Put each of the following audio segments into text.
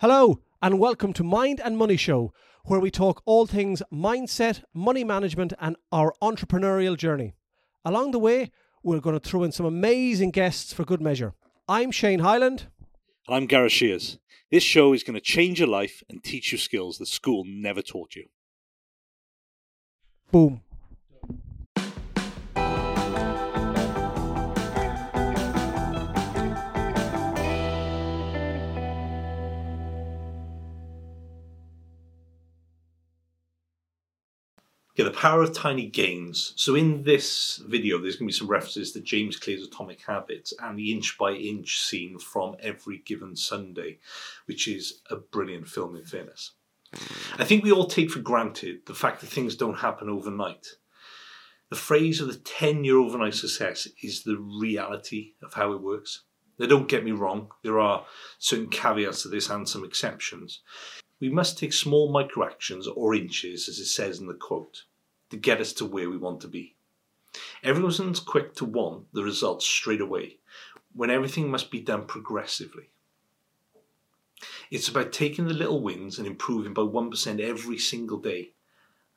Hello, and welcome to Mind and Money Show, where we talk all things mindset, money management, and our entrepreneurial journey. Along the way, we're going to throw in some amazing guests for good measure. I'm Shane Highland. And I'm Gareth Shears. This show is going to change your life and teach you skills that school never taught you. Boom. Yeah, the power of tiny gains. So in this video, there's going to be some references to James Clear's Atomic Habits and the inch by inch scene from Every Given Sunday, which is a brilliant film in fairness. I think we all take for granted the fact that things don't happen overnight. The phrase of the 10 year overnight success is the reality of how it works. Now, don't get me wrong, there are certain caveats to this and some exceptions. We must take small micro actions or inches, as it says in the quote, to get us to where we want to be. Everyone's quick to want the results straight away, when everything must be done progressively. It's about taking the little wins and improving by 1% every single day,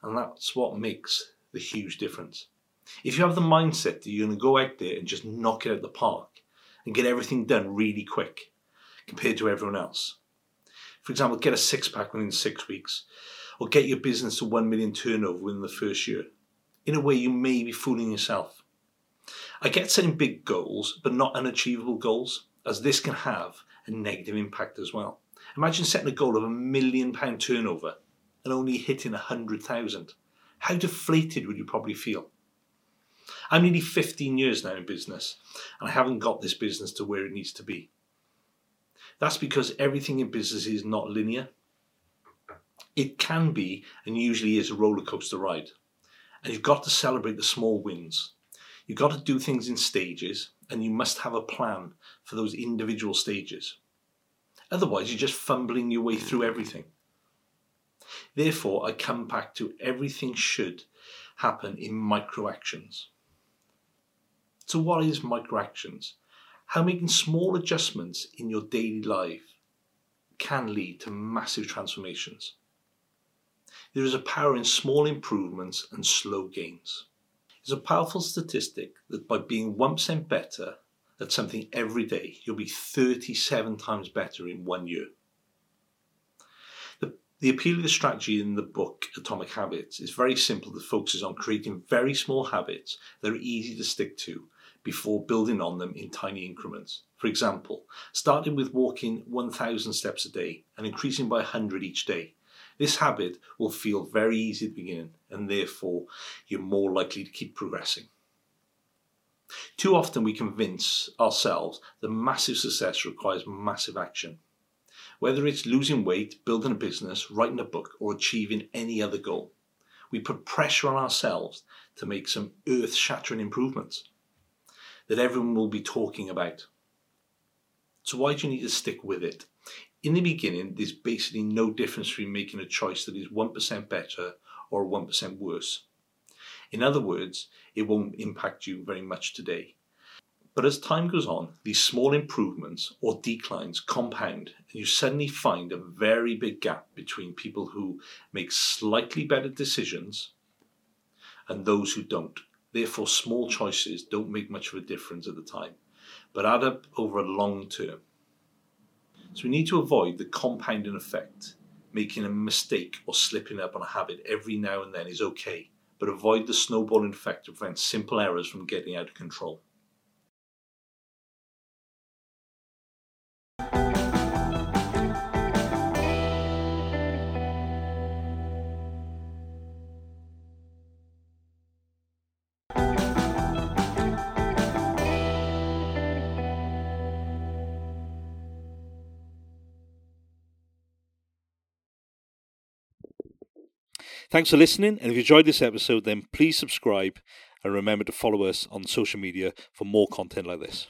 and that's what makes the huge difference. If you have the mindset that you're going to go out there and just knock it out the park and get everything done really quick compared to everyone else, for example, get a six pack within six weeks, or get your business to 1 million turnover within the first year. In a way, you may be fooling yourself. I get setting big goals, but not unachievable goals, as this can have a negative impact as well. Imagine setting a goal of a million pound turnover and only hitting a hundred thousand. How deflated would you probably feel? I'm nearly 15 years now in business, and I haven't got this business to where it needs to be. That's because everything in business is not linear. It can be, and usually is, a roller coaster ride. And you've got to celebrate the small wins. You've got to do things in stages, and you must have a plan for those individual stages. Otherwise, you're just fumbling your way through everything. Therefore, I come back to everything should happen in micro actions. So, what is micro actions? How making small adjustments in your daily life can lead to massive transformations. There is a power in small improvements and slow gains. It's a powerful statistic that by being 1% better at something every day, you'll be 37 times better in one year. The, the appeal of the strategy in the book Atomic Habits is very simple that focuses on creating very small habits that are easy to stick to before building on them in tiny increments. For example, starting with walking 1,000 steps a day and increasing by 100 each day. This habit will feel very easy at the beginning and therefore you're more likely to keep progressing. Too often we convince ourselves that massive success requires massive action. Whether it's losing weight, building a business, writing a book, or achieving any other goal, we put pressure on ourselves to make some earth shattering improvements that everyone will be talking about. So why do you need to stick with it? In the beginning, there's basically no difference between making a choice that is 1% better or 1% worse. In other words, it won't impact you very much today. But as time goes on, these small improvements or declines compound, and you suddenly find a very big gap between people who make slightly better decisions and those who don't. Therefore, small choices don't make much of a difference at the time, but add up over a long term. So we need to avoid the compounding effect. Making a mistake or slipping up on a habit every now and then is okay, but avoid the snowballing effect to prevent simple errors from getting out of control. Thanks for listening, and if you enjoyed this episode, then please subscribe and remember to follow us on social media for more content like this.